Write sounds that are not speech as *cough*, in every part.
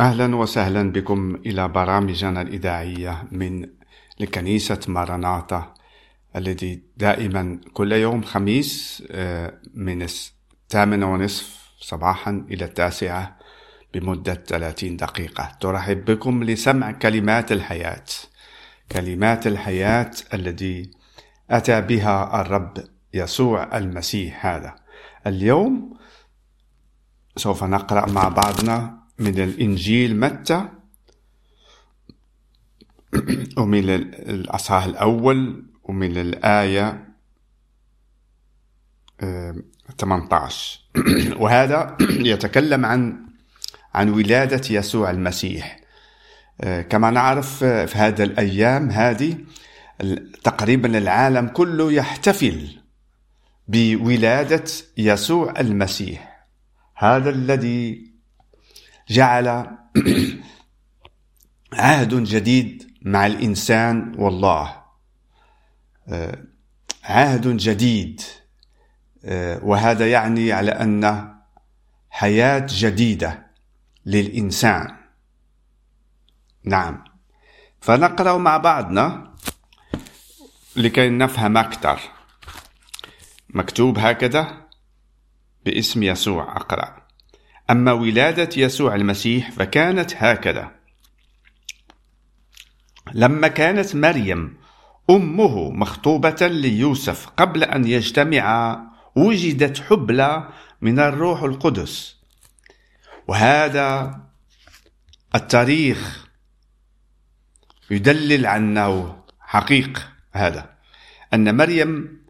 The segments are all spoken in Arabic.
أهلا وسهلا بكم إلى برامجنا الإذاعية من لكنيسة ماراناتا الذي دائما كل يوم خميس آه، من الثامنة ونصف صباحا إلى التاسعة بمدة 30 دقيقة. ترحب بكم لسمع كلمات الحياة كلمات الحياة الذي أتى بها الرب يسوع المسيح هذا. اليوم سوف نقرأ مع بعضنا من الإنجيل متى؟ *clears throat* ومن الأصحاح الأول ومن الآية 18 *clears throat* وهذا *clears throat* يتكلم عن عن ولادة يسوع المسيح. كما نعرف في هذه الأيام هذه تقريبا العالم كله يحتفل بولادة يسوع المسيح. هذا الذي جعل *clears throat* عهد جديد مع الإنسان والله. آه، عهد جديد. آه، وهذا يعني على أن حياة جديدة للإنسان. نعم. فنقرأ مع بعضنا لكي نفهم أكثر. مكتوب هكذا باسم يسوع. أقرأ. أما ولادة يسوع المسيح فكانت هكذا. لما كانت مريم أمه مخطوبة ليوسف قبل أن يجتمعا وجدت حبلى من الروح القدس. وهذا التاريخ يدلل عنه حقيقة هذا أن مريم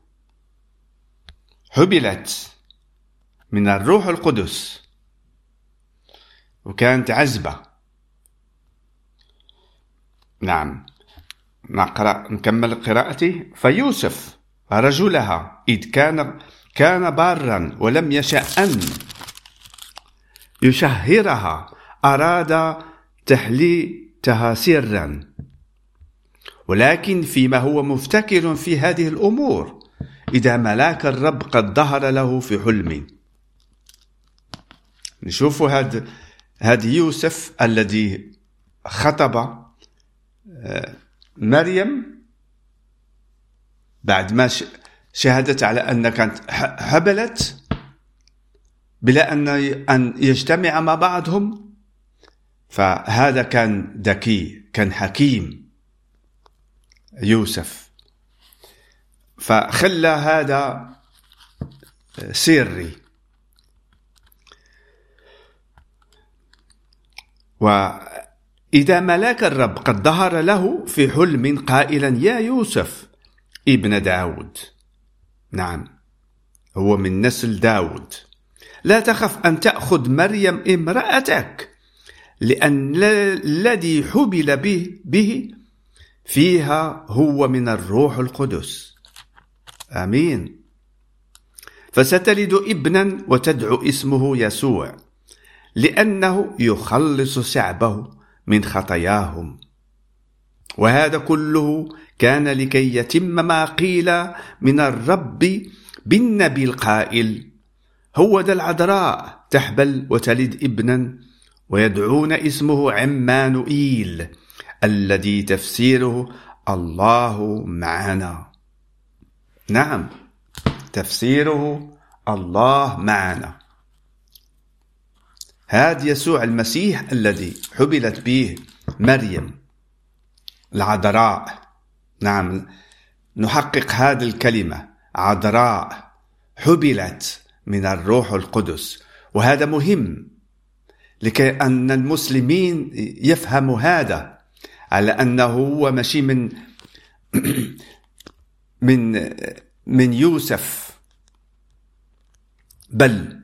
حبلت من الروح القدس وكانت عزبة. نعم. نقرأ نكمل قراءتي. فيوسف رجلها إذ كان كان بارا ولم يشأ أن يشهرها أراد تحليتها سرا. ولكن فيما هو مفتكر في هذه الأمور إذا ملاك الرب قد ظهر له في حلم نشوفوا هذا هذا يوسف الذي خطب آه، مريم بعد ما شهدت على أن كانت حبلت بلا أن أن يجتمع مع بعضهم فهذا كان ذكي كان حكيم يوسف. فخلى هذا سري. وإذا ملاك الرب قد ظهر له في حلم قائلا يا يوسف ابن داود. نعم هو من نسل داود. لا تخف أن تأخذ مريم امرأتك لأن الذي حبل به, به فيها هو من الروح القدس. آمين. فستلد ابنا وتدعو اسمه يسوع. لأنه يخلص شعبه من خطاياهم. وهذا كله كان لكي يتم ما قيل من الرب بالنبي القائل هو ذا العذراء تحبل وتلد ابنا ويدعون اسمه عمانوئيل الذي تفسيره الله معنا. نعم تفسيره الله معنا. هذا يسوع المسيح الذي حبلت به مريم. العذراء. نعم نحقق هذه الكلمة. عذراء حبلت من الروح القدس. وهذا مهم لكي أن المسلمين يفهموا هذا. على أنه هو ماشي من *clears throat* من من يوسف. بل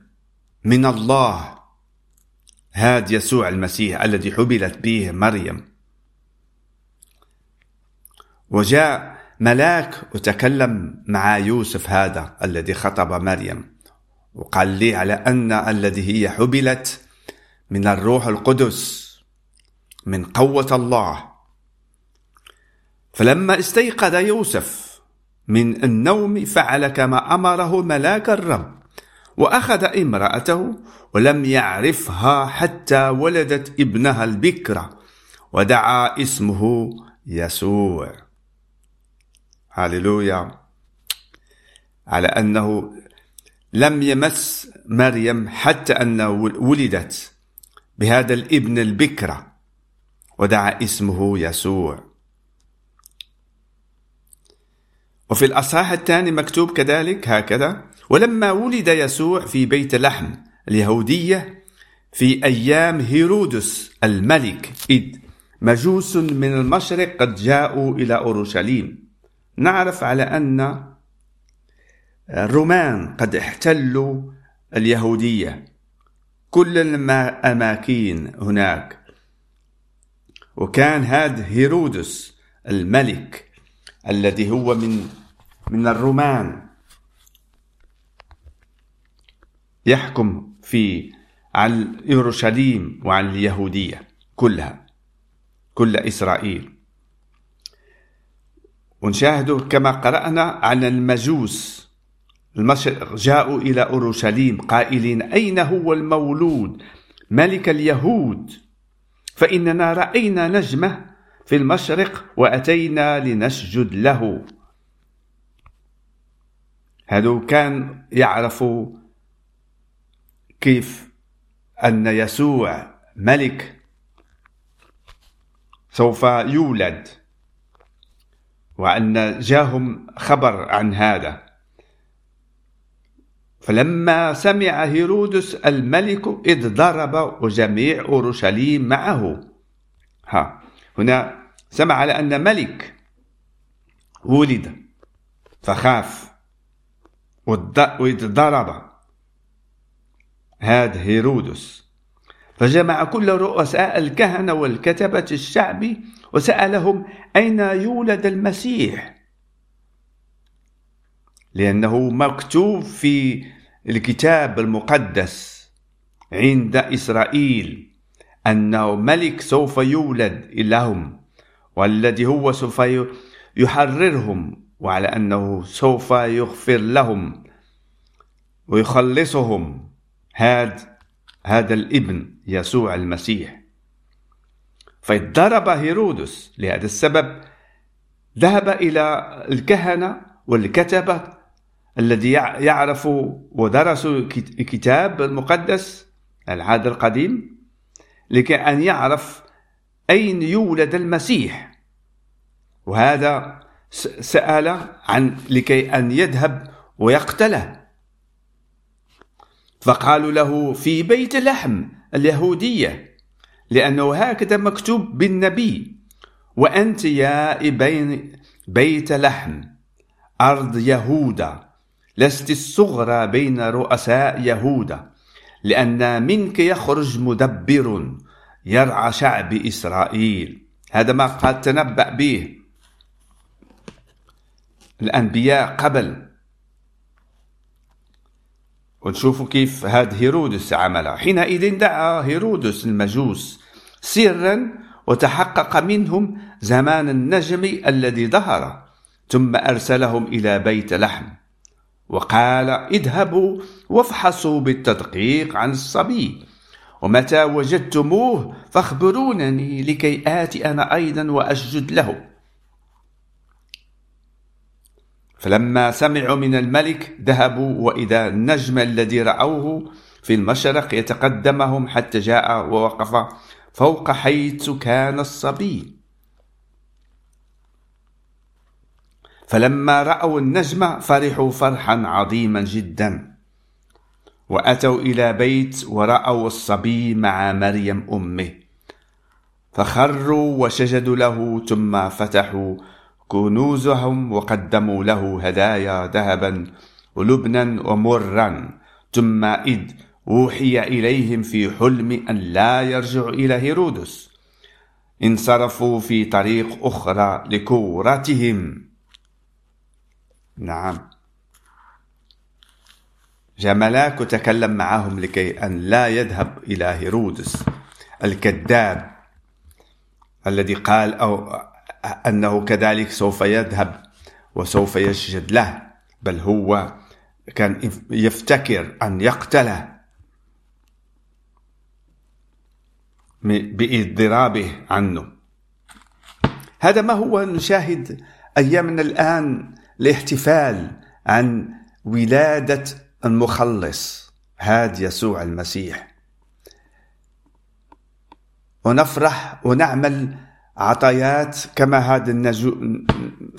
من الله. هاد يسوع المسيح الذي حبلت به مريم. وجاء ملاك وتكلم مع يوسف هذا الذي خطب مريم وقال لي على أن الذي هي حبلت من الروح القدس من قوة الله. فلما استيقظ يوسف من النوم فعل كما أمره ملاك الرب. وأخذ امرأته ولم يعرفها حتى ولدت ابنها البكرة ودعا اسمه يسوع. هللويا على أنه لم يمس مريم حتى أن ولدت بهذا الابن البكرة ودعا اسمه يسوع. وفي الأصحاح الثاني مكتوب كذلك هكذا ولما ولد يسوع في بيت لحم اليهودية في أيام هيرودس الملك إذ مجوس من المشرق قد جاءوا إلى أورشليم. نعرف على أن الرومان قد احتلوا اليهودية. كل الأماكن هناك. وكان هذا هيرودس الملك الذي هو من من الرومان. يحكم في عن اورشليم وعن اليهوديه كلها كل إسرائيل. ونشاهد كما قرأنا عن المجوس المشرق جاءوا إلى اورشليم قائلين أين هو المولود؟ ملك اليهود. فإننا رأينا نجمة في المشرق وأتينا لنسجد له. هذو كان يعرفوا كيف أن يسوع ملك سوف يولد وأن جاهم خبر عن هذا. فلما سمع هيرودس الملك إذ ضرب وجميع أورشليم معه. ها هنا سمع على أن ملك ولد فخاف وإذ ضرب. هذا هيرودس. فجمع كل رؤساء الكهنة والكتبة الشعب وسألهم أين يولد المسيح؟ لأنه مكتوب في الكتاب المقدس عند إسرائيل أنه ملك سوف يولد لهم والذي هو سوف يحررهم وعلى أنه سوف يغفر لهم ويخلصهم. هذا هذا الابن يسوع المسيح. فضرب هيرودس لهذا السبب. ذهب إلى الكهنة والكتبة الذي يعرفوا ودرسوا الكتاب المقدس العهد القديم لكي أن يعرف أين يولد المسيح. وهذا سأل عن لكي أن يذهب ويقتله. فقالوا له في بيت لحم اليهودية لأنه هكذا مكتوب بالنبي وأنت يا ابن بيت لحم أرض يهوذا لست الصغرى بين رؤساء يهوذا لأن منك يخرج مدبر يرعى شعب إسرائيل. هذا ما قد تنبأ به الأنبياء قبل. ونشوفوا كيف هاد هيرودس عملها. حينئذ دعا هيرودس المجوس سرا وتحقق منهم زمان النجم الذي ظهر ثم أرسلهم إلى بيت لحم. وقال اذهبوا وافحصوا بالتدقيق عن الصبي ومتى وجدتموه فاخبرونني لكي آتي أنا أيضا وأسجد له. فلما سمعوا من الملك ذهبوا وإذا النجم الذي رأوه في المشرق يتقدمهم حتى جاء ووقف فوق حيث كان الصبي. فلما رأوا النجم فرحوا فرحا عظيما جدا. وأتوا إلى بيت ورأوا الصبي مع مريم أمه. فخروا وسجدوا له ثم فتحوا كنوزهم وقدموا له هدايا ذهبا ولبنا ومرا. ثم إذ أوحي إليهم في حلم أن لا يرجعوا إلى هيرودس. انصرفوا في طريق أخرى لكورتهم. نعم. جاء ملاك وتكلم معهم لكي أن لا يذهب إلى هيرودس. الكذاب الذي قال أو أنه كذلك سوف يذهب وسوف يسجد له بل هو كان يفتكر أن يقتله باضطرابه عنه. هذا ما هو نشاهد أيامنا الآن الاحتفال عن ولادة المخلص هاد يسوع المسيح. ونفرح ونعمل عطايات كما هذا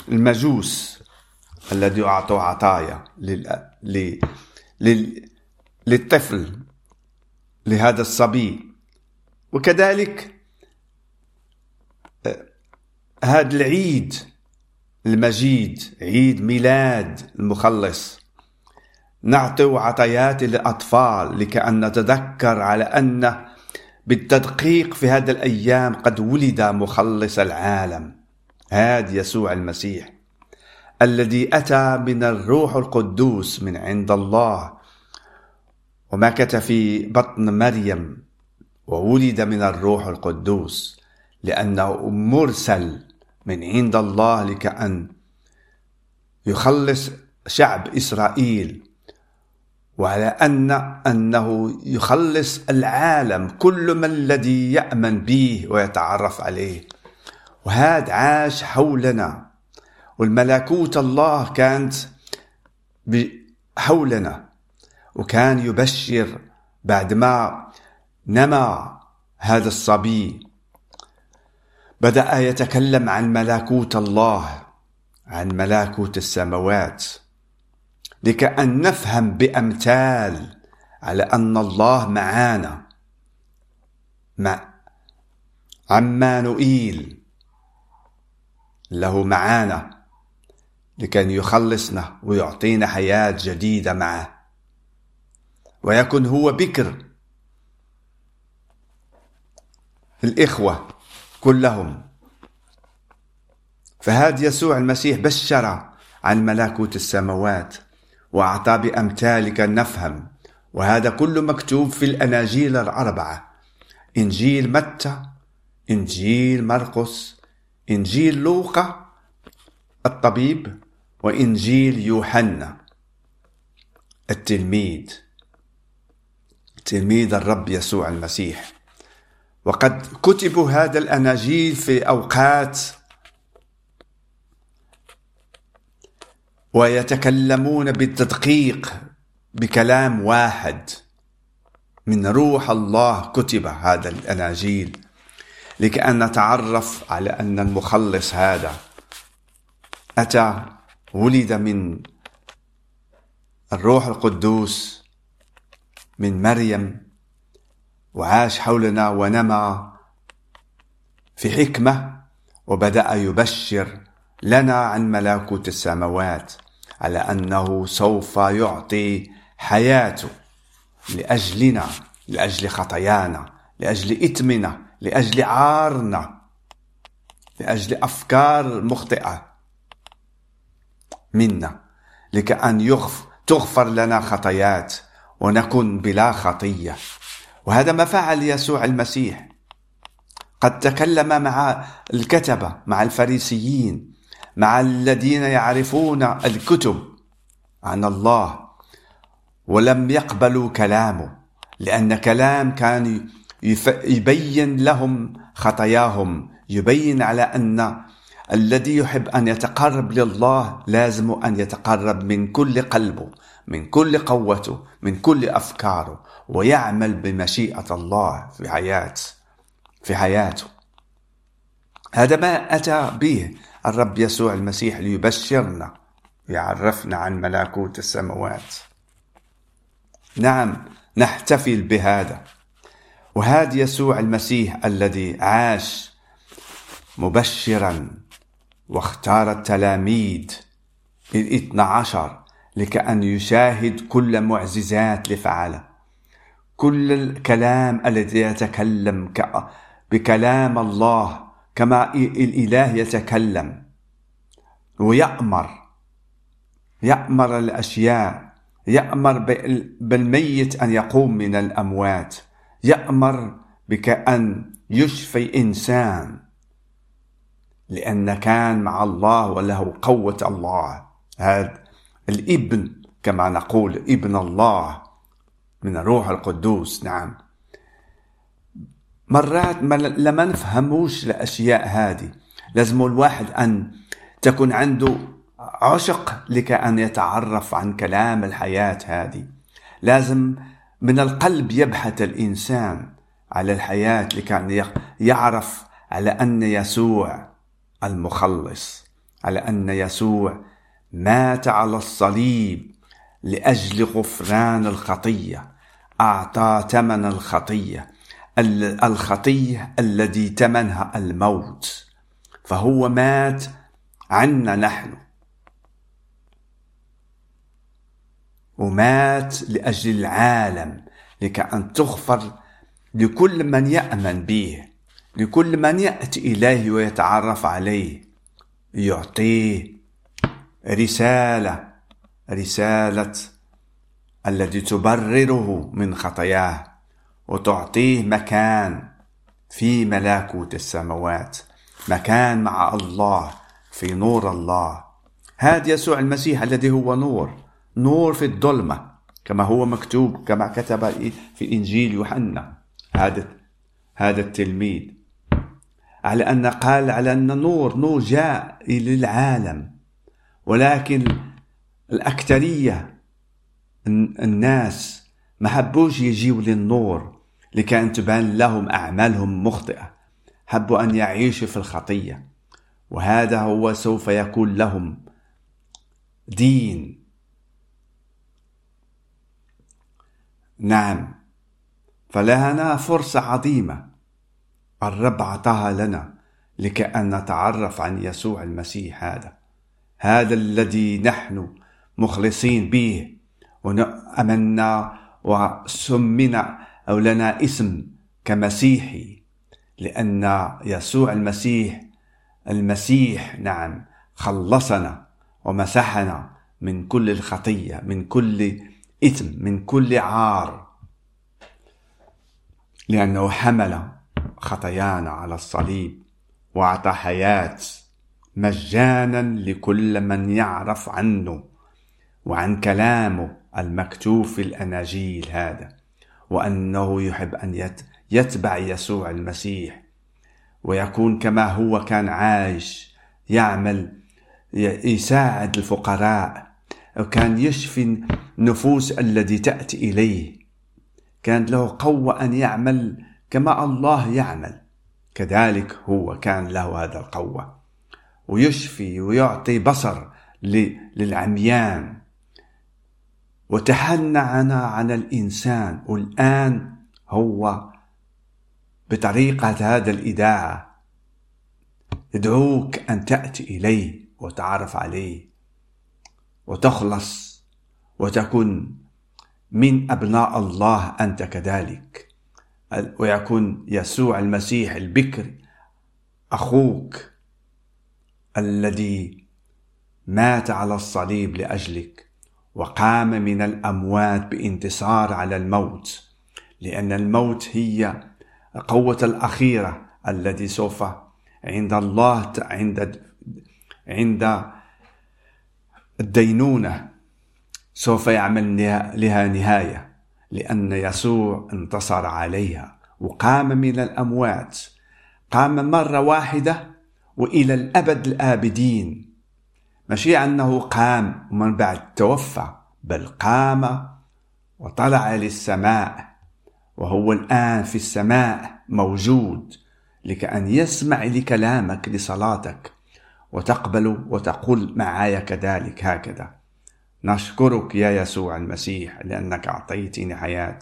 المجوس الذي أعطوا عطايا للطفل لهذا الصبي. وكذلك آه، هذا العيد المجيد عيد ميلاد المخلص نعطي عطيات للأطفال لكأن نتذكر على أن بالتدقيق في هذه الأيام قد ولد مخلص العالم. هذا يسوع المسيح الذي أتى من الروح القدوس من عند الله. ومكث في بطن مريم وولد من الروح القدوس لأنه مرسل من عند الله لكأن يخلص شعب إسرائيل. وعلى أن أنه يخلص العالم كل من الذي يأمن به ويتعرف عليه. وهذا عاش حولنا. والملكوت الله كانت حولنا. وكان يبشر بعد ما نما هذا الصبي. بدأ يتكلم عن ملكوت الله عن ملكوت السماوات. لكأن نفهم بأمثال على أن الله معانا. مع عمانوئيل له معانا لكي يخلصنا ويعطينا حياة جديدة معه. ويكون هو بكر الإخوة كلهم. فهذا يسوع المسيح بشر عن ملكوت السماوات. وأعطى بأمثالك نفهم. وهذا كله مكتوب في الأناجيل الأربعة. إنجيل متى؟ إنجيل مرقس. إنجيل لوقا الطبيب. وإنجيل يوحنا. التلميذ. تلميذ الرب يسوع المسيح. وقد كتب هذا الأناجيل في أوقات ويتكلمون بالتدقيق بكلام واحد من روح الله كتب هذا الأناجيل لكأن نتعرف على أن المخلص هذا أتى ولد من الروح القدوس من مريم وعاش حولنا ونما في حكمة وبدأ يبشر لنا عن ملكوت السماوات على أنه سوف يعطي حياته لأجلنا لأجل خطايانا لأجل إثمنا لأجل عارنا لأجل أفكار مخطئة منا لكأن يغف تغفر لنا خطايات ونكون بلا خطية. وهذا ما فعل يسوع المسيح. قد تكلم مع الكتبة مع الفريسيين مع الذين يعرفون الكتب عن الله ولم يقبلوا كلامه لأن كلام كان يبين لهم خطاياهم يبين على أن الذي يحب أن يتقرب لله لازم أن يتقرب من كل قلبه من كل قوته من كل أفكاره ويعمل بمشيئة الله في حياة في حياته. هذا ما أتى به الرب يسوع المسيح ليبشرنا ويعرفنا عن ملكوت السماوات. نعم نحتفل بهذا. وهذا يسوع المسيح الذي عاش مبشرا واختار التلاميذ الاثنى عشر لكأن يشاهد كل معجزات لفعله. كل الكلام الذي يتكلم بكلام الله كما الإله يتكلم ويأمر يأمر الأشياء يأمر بالميت أن يقوم من الأموات يأمر بكأن يشفي إنسان لأن كان مع الله وله قوة الله. هذا الإبن كما نقول إبن الله من الروح القدوس نعم. مرات ما لما نفهموش الأشياء هذه. لازم الواحد أن تكون عنده عشق لكي أن يتعرف عن كلام الحياة هذه. لازم من القلب يبحث الإنسان على الحياة لكي يعرف على أن يسوع المخلص على أن يسوع مات على الصليب لأجل غفران الخطية أعطى ثمن الخطية. الخطية الذي ثمنها الموت فهو مات عنا نحن. ومات لأجل العالم لكي أن تغفر لكل من يأمن به لكل من يأتي إليه ويتعرف عليه يعطيه رسالة رسالة التي تبرره من خطاياه. وتعطيه مكان في ملكوت السماوات مكان مع الله في نور الله. هذا يسوع المسيح الذي هو نور نور في الظلمة كما هو مكتوب كما كتب في إنجيل يوحنا. هذا هذا التلميذ. على أن قال على أن نور نور جاء إلى العالم ولكن الأكثرية الناس ما حبوش يجيوا للنور. لكي تبان لهم أعمالهم مخطئة. حبوا أن يعيشوا في الخطية. وهذا هو سوف يكون لهم دين. نعم فلهنا فرصة عظيمة. الرب أعطاها لنا لكي أن نتعرف عن يسوع المسيح هذا. هذا الذي نحن مخلصين به. وأمنا وسمنا أو لنا اسم كمسيحي لأن يسوع المسيح المسيح نعم خلصنا ومسحنا من كل الخطية من كل إثم من كل عار. لأنه حمل خطايانا على الصليب وأعطى حياة مجانا لكل من يعرف عنه وعن كلامه المكتوب في الأناجيل هذا. وأنه يحب أن يتبع يسوع المسيح ويكون كما هو كان عايش يعمل يساعد الفقراء وكان يشفي النفوس التي تأتي إليه. كانت له قوة أن يعمل كما الله يعمل. كذلك هو كان له هذا القوة ويشفي ويعطي بصر للعميان. وتحنى عنا عن الإنسان والآن هو بطريقة هذا الإذاعة يدعوك أن تأتي إليه وتعرف عليه وتخلص وتكون من أبناء الله أنت كذلك. ويكون يسوع المسيح البكر أخوك الذي مات على الصليب لأجلك. وقام من الأموات بانتصار على الموت لأن الموت هي القوة الأخيرة التي سوف عند الله عند عند الدينونة سوف يعمل لها نهاية لأن يسوع انتصر عليها وقام من الأموات. قام مرة واحدة وإلى الأبد الآبدين. ماشي أنه قام ومن بعد توفى بل قام وطلع للسماء وهو الآن في السماء موجود لكأن يسمع لكلامك لصلاتك وتقبل وتقول معايا كذلك هكذا. نشكرك يا يسوع المسيح لأنك أعطيتني حياة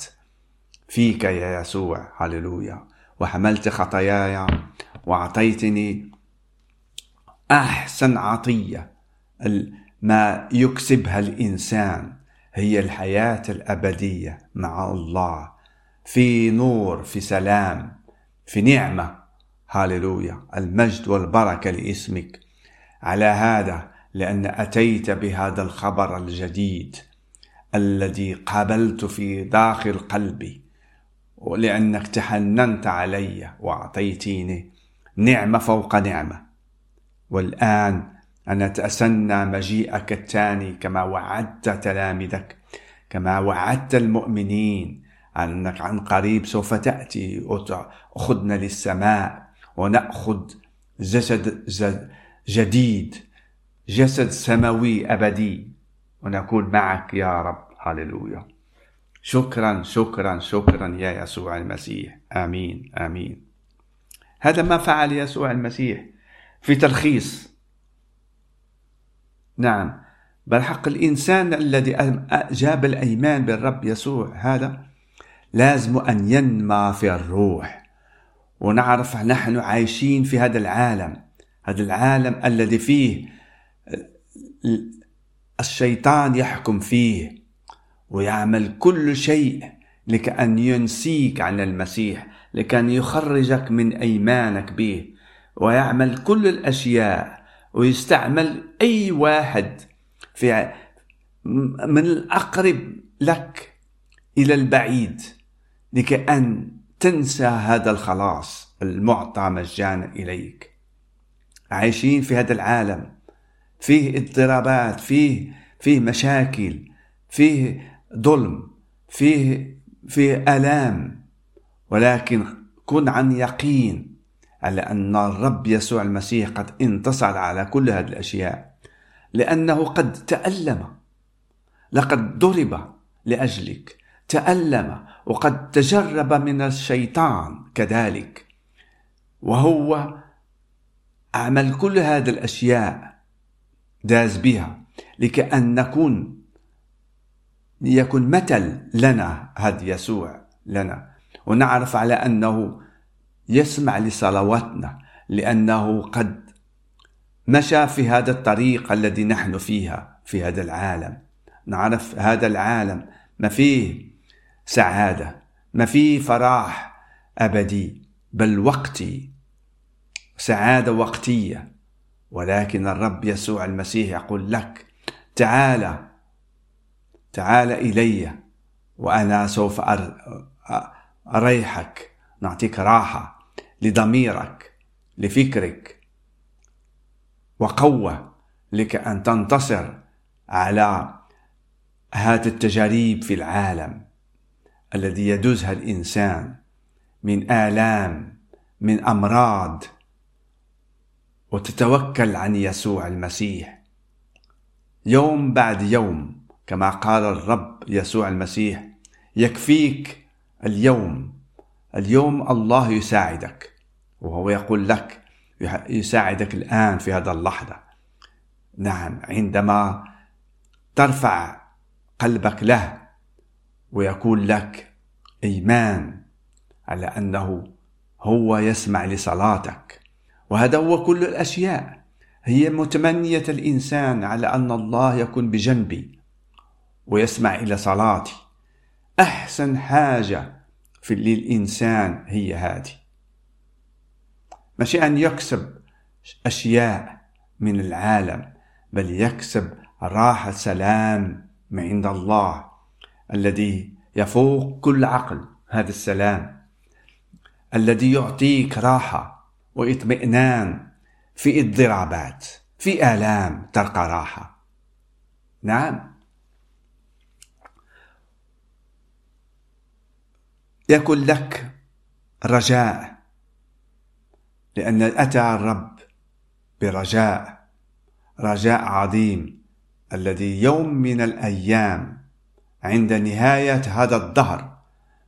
فيك يا يسوع. هللويا. وحملت خطاياي وأعطيتني أحسن عطية. ما يكسبها الإنسان هي الحياة الأبدية مع الله. في نور في سلام في نعمة. هاللويا المجد والبركة لاسمك. على هذا لأن أتيت بهذا الخبر الجديد الذي قابلت في داخل قلبي ولأنك تحننت علي وأعطيتيني نعمة فوق نعمة. والآن أن نتأسنى مجيئك الثاني كما وعدت تلامذك كما وعدت المؤمنين. أنك عن قريب سوف تأتي وتأخذنا للسماء ونأخذ جسد جديد جسد سماوي أبدي. ونكون معك يا رب. هللويا. شكرا شكرا شكرا يا يسوع المسيح. آمين آمين. هذا ما فعل يسوع المسيح في تلخيص نعم. بل حق الإنسان الذي جاب الأيمان بالرب يسوع هذا لازم أن ينمى في الروح. ونعرف نحن عايشين في هذا العالم. هذا العالم الذي فيه الشيطان يحكم فيه ويعمل كل شيء لكأن ينسيك عن المسيح لكأن يخرجك من أيمانك به ويعمل كل الأشياء ويستعمل أي واحد في من الأقرب لك إلى البعيد لكأن تنسى هذا الخلاص المعطى مجانا إليك. عايشين في هذا العالم فيه اضطرابات فيه فيه مشاكل فيه ظلم فيه فيه آلام. ولكن كن عن يقين على أن الرب يسوع المسيح قد انتصر على كل هذه الأشياء لأنه قد تألم لقد ضرب لأجلك تألم وقد تجرب من الشيطان كذلك. وهو عمل كل هذه الأشياء داز بها لكأن نكون ليكن مثل لنا هذا يسوع لنا. ونعرف على أنه يسمع لصلواتنا لأنه قد مشى في هذا الطريق الذي نحن فيها في هذا العالم. نعرف هذا العالم ما فيه سعادة ما فيه فرح أبدي بل وقتي سعادة وقتية. ولكن الرب يسوع المسيح يقول لك تعال تعال إلي وأنا سوف أريحك نعطيك راحة. لضميرك لفكرك. وقوة لك أن تنتصر على هذه التجارب في العالم الذي يدوزها الإنسان من آلام من أمراض وتتوكل عن يسوع المسيح. يوم بعد يوم كما قال الرب يسوع المسيح يكفيك اليوم. اليوم الله يساعدك وهو يقول لك يساعدك الآن في هذا اللحظة. نعم عندما ترفع قلبك له ويقول لك إيمان على أنه هو يسمع لصلاتك. وهذا هو كل الأشياء. هي متمنية الإنسان على أن الله يكون بجنبي ويسمع إلى صلاتي. أحسن حاجة في للإنسان هي هذه. مش أن يكسب أشياء من العالم بل يكسب راحة سلام عند الله الذي يفوق كل عقل هذا السلام. الذي يعطيك راحة واطمئنان في اضطرابات في آلام تلقى راحة. نعم. يكن لك رجاء لأن أتى الرب برجاء رجاء عظيم الذي يوم من الأيام عند نهاية هذا الدهر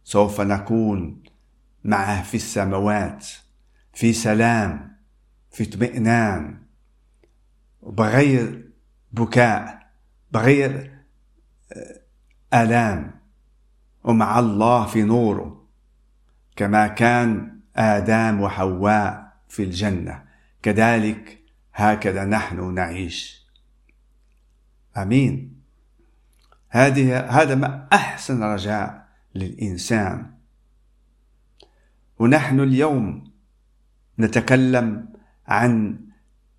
سوف نكون معه في السماوات في سلام في اطمئنان. بغير بكاء بغير آه، آلام. ومع الله في نوره كما كان آدم وحواء في الجنة. كذلك هكذا نحن نعيش. آمين. هذه هذا ما أحسن رجاء للإنسان. ونحن اليوم نتكلم عن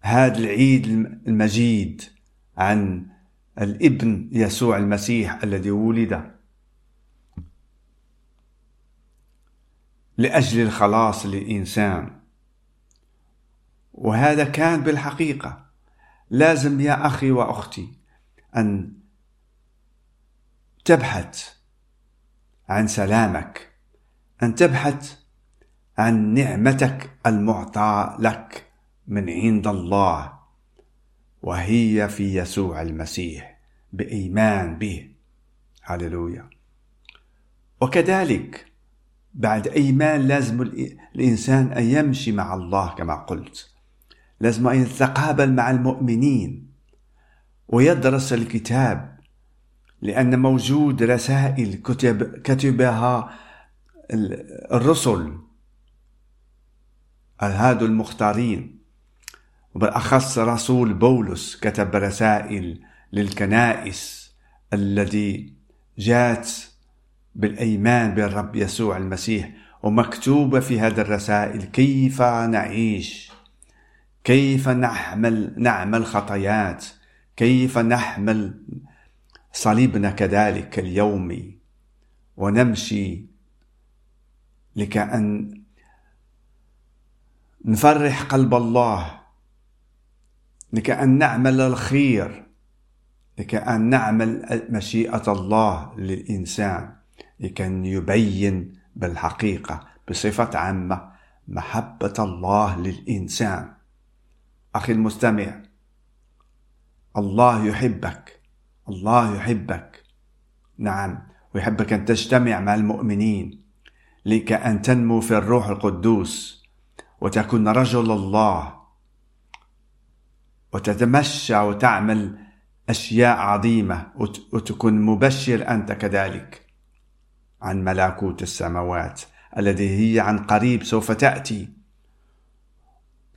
هذا العيد المجيد عن الابن يسوع المسيح الذي ولد. لأجل الخلاص للإنسان. وهذا كان بالحقيقة. لازم يا أخي وأختي أن تبحث عن سلامك أن تبحث عن نعمتك المعطى لك من عند الله وهي في يسوع المسيح بإيمان به. هللويا. وكذلك بعد إيمان لازم الإنسان أن يمشي مع الله كما قلت. لازم أن يتقابل مع المؤمنين ويدرس الكتاب لأن موجود رسائل كتب كتبها الرسل. هذو المختارين. وبالأخص رسول بولس كتب رسائل للكنائس الذي جاءت بالأيمان بالرب يسوع المسيح ومكتوبة في هذه الرسائل كيف نعيش؟ كيف نحمل نعمل خطايات؟ كيف نحمل صليبنا كذلك اليومي ونمشي لكأن نفرح قلب الله لكأن نعمل الخير لكأن نعمل مشيئة الله للإنسان. لكي يبين بالحقيقة بصفة عامة محبة الله للإنسان. أخي المستمع الله يحبك الله يحبك. نعم ويحبك أن تجتمع مع المؤمنين لك أن تنمو في الروح القدوس وتكون رجل الله وتتمشى وتعمل أشياء عظيمة وتكون مبشر أنت كذلك. عن ملكوت السماوات الذي هي عن قريب سوف تأتي.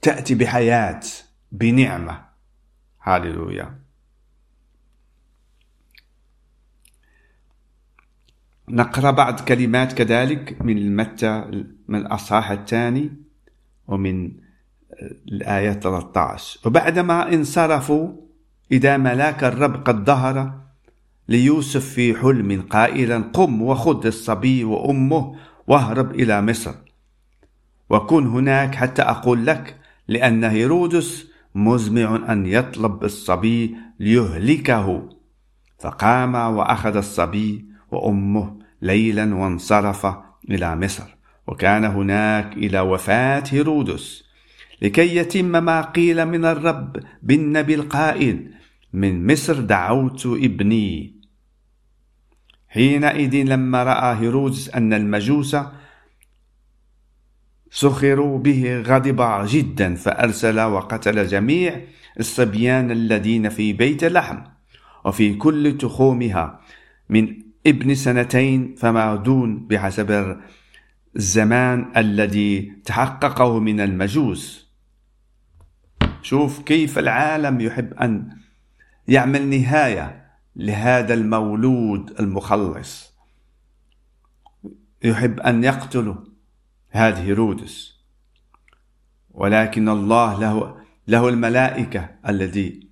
تأتي بحياة بنعمة. هاللويا نقرأ بعض كلمات كذلك من متى من الأصحاح الثاني ومن الآية 13 وبعدما انصرفوا إذا ملاك الرب قد ظهر ليوسف في حلم قائلا قم وخذ الصبي وأمه واهرب إلى مصر. وكن هناك حتى أقول لك لأن هيرودس مزمع أن يطلب الصبي ليهلكه. فقام وأخذ الصبي وأمه ليلا وانصرف إلى مصر. وكان هناك إلى وفاة هيرودس لكي يتم ما قيل من الرب بالنبي القائل من مصر دعوت ابني. حينئذ لما رأى هيرودس أن المجوس سخروا به غضب جدا فأرسل وقتل جميع الصبيان الذين في بيت لحم وفي كل تخومها من ابن سنتين فما دون بحسب الزمان الذي تحققه من المجوس. شوف كيف العالم يحب أن يعمل نهاية. لهذا المولود المخلص. يحب أن يقتله هذه هيرودس ولكن الله له له الملائكة الذي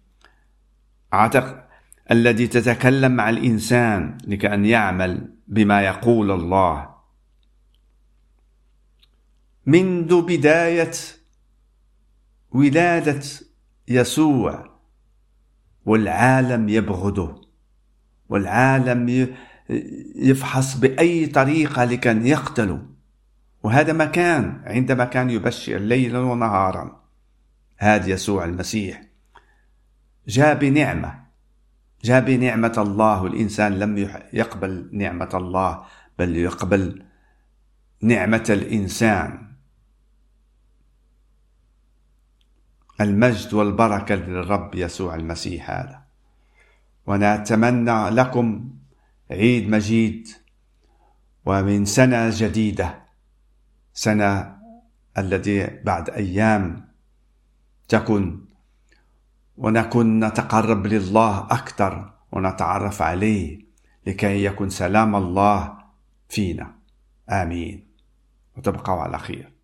اعتق الذي تتكلم مع الإنسان لكأن يعمل بما يقول الله. منذ بداية ولادة يسوع والعالم يبغضه. والعالم يفحص بأي طريقة لكي يقتله وهذا مكان عندما كان يبشر ليلا ونهارا. هذا يسوع المسيح. جاء بنعمة. جاء بنعمة الله. والإنسان لم يقبل نعمة الله بل يقبل نعمة الإنسان. المجد والبركة للرب يسوع المسيح هذا. ونتمنى لكم عيد مجيد ومن سنة جديدة سنة الذي بعد أيام تكون. ونكون نتقرب لله أكثر ونتعرف عليه لكي يكون سلام الله فينا. آمين. وتبقوا على خير.